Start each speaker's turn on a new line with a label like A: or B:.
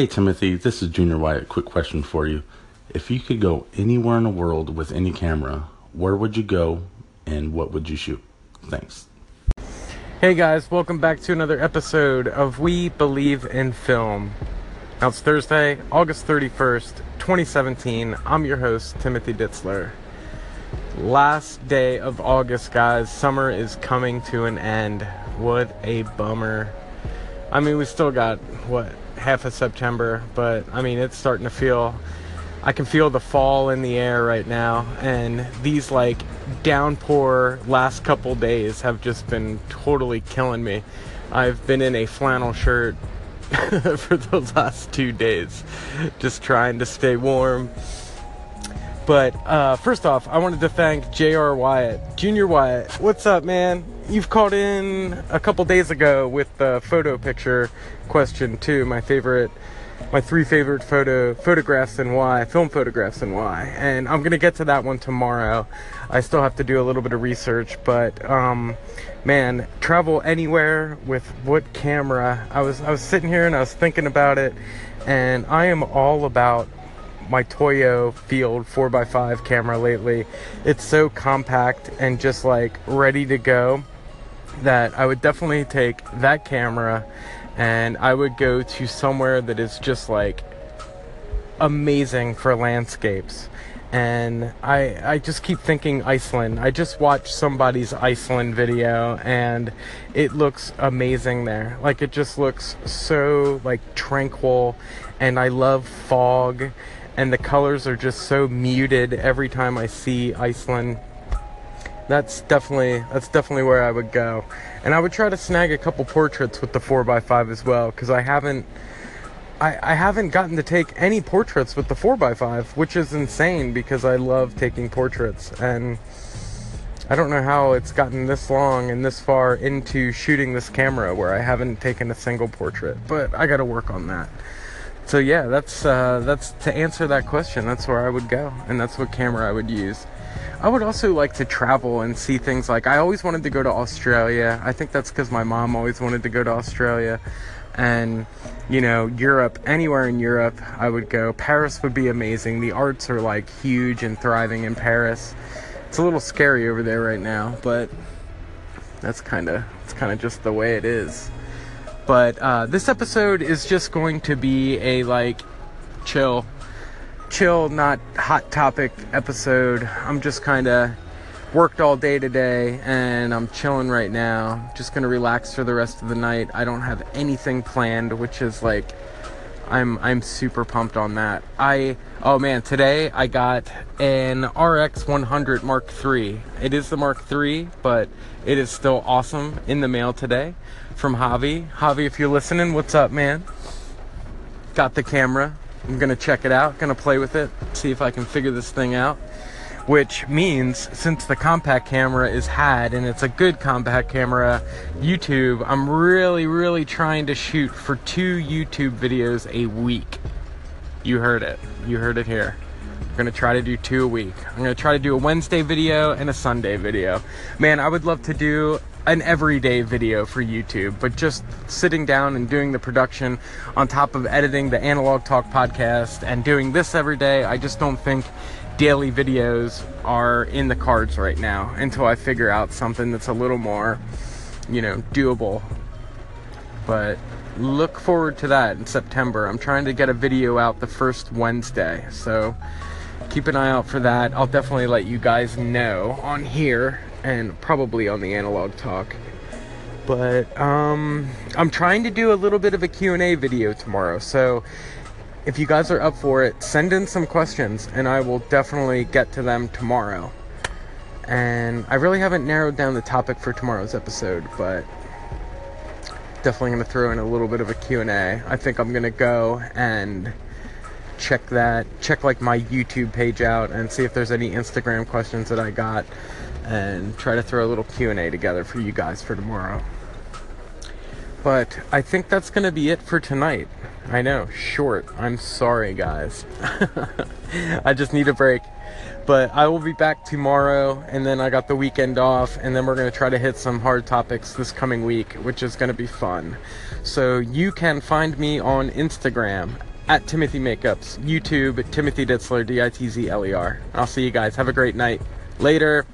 A: Hey Timothy, this is Junior Wyatt. Quick question for you. If you could go anywhere in the world with any camera, where would you go and what would you shoot? Thanks.
B: Hey guys, welcome back to another episode of We Believe in Film. Now it's Thursday, August 31st, 2017. I'm your host, Timothy Ditzler. Last day of August, guys. Summer is coming to an end. What a bummer. I mean, we still got, what, half of September, but I mean, it's starting to feel. I can feel the fall in the air right now, and these like downpour last couple days have just been totally killing me. I've been in a flannel shirt for the last two days, just trying to stay warm. But uh, first off, I wanted to thank J.R. Wyatt, Junior Wyatt. What's up, man? You've called in a couple days ago with the photo picture question too. My favorite, my three favorite photo photographs and why, film photographs and why. And I'm gonna get to that one tomorrow. I still have to do a little bit of research, but um, man, travel anywhere with what camera? I was I was sitting here and I was thinking about it, and I am all about my Toyo Field 4x5 camera lately. It's so compact and just like ready to go that I would definitely take that camera and I would go to somewhere that is just like amazing for landscapes. And I I just keep thinking Iceland. I just watched somebody's Iceland video and it looks amazing there. Like it just looks so like tranquil and I love fog and the colors are just so muted every time I see Iceland. That's definitely that's definitely where I would go, and I would try to snag a couple portraits with the 4x5 as well because I haven't I, I haven't gotten to take any portraits with the 4x5, which is insane because I love taking portraits and. I don't know how it's gotten this long and this far into shooting this camera where I haven't taken a single portrait, but I got to work on that so yeah, that's uh, that's to answer that question. That's where I would go, and that's what camera I would use. I would also like to travel and see things like I always wanted to go to Australia. I think that's because my mom always wanted to go to Australia, and you know Europe, anywhere in Europe, I would go. Paris would be amazing. The arts are like huge and thriving in Paris. It's a little scary over there right now, but that's kind of it's kind of just the way it is. But uh, this episode is just going to be a like chill, chill, not hot topic episode. I'm just kind of worked all day today and I'm chilling right now. Just gonna relax for the rest of the night. I don't have anything planned, which is like I'm I'm super pumped on that. I oh man, today I got an RX 100 Mark III. It is the Mark III, but it is still awesome in the mail today from Javi. Javi, if you're listening, what's up, man? Got the camera. I'm gonna check it out, gonna play with it, see if I can figure this thing out. Which means, since the compact camera is had and it's a good compact camera, YouTube, I'm really, really trying to shoot for two YouTube videos a week. You heard it. You heard it here. I'm gonna try to do two a week. I'm gonna try to do a Wednesday video and a Sunday video. Man, I would love to do an everyday video for YouTube, but just sitting down and doing the production on top of editing the Analog Talk podcast and doing this every day, I just don't think daily videos are in the cards right now until I figure out something that's a little more, you know, doable. But look forward to that in September. I'm trying to get a video out the first Wednesday, so keep an eye out for that. I'll definitely let you guys know on here and probably on the analog talk. But um, I'm trying to do a little bit of a Q&A video tomorrow. So if you guys are up for it, send in some questions and I will definitely get to them tomorrow. And I really haven't narrowed down the topic for tomorrow's episode, but definitely going to throw in a little bit of a Q&A. I think I'm going to go and check that, check like my YouTube page out and see if there's any Instagram questions that I got and try to throw a little Q&A together for you guys for tomorrow. But I think that's going to be it for tonight. I know, short. I'm sorry, guys. I just need a break. But I will be back tomorrow, and then I got the weekend off, and then we're going to try to hit some hard topics this coming week, which is going to be fun. So you can find me on Instagram at Timothy Makeups, YouTube, Timothy Ditzler, D I T Z L E R. I'll see you guys. Have a great night. Later.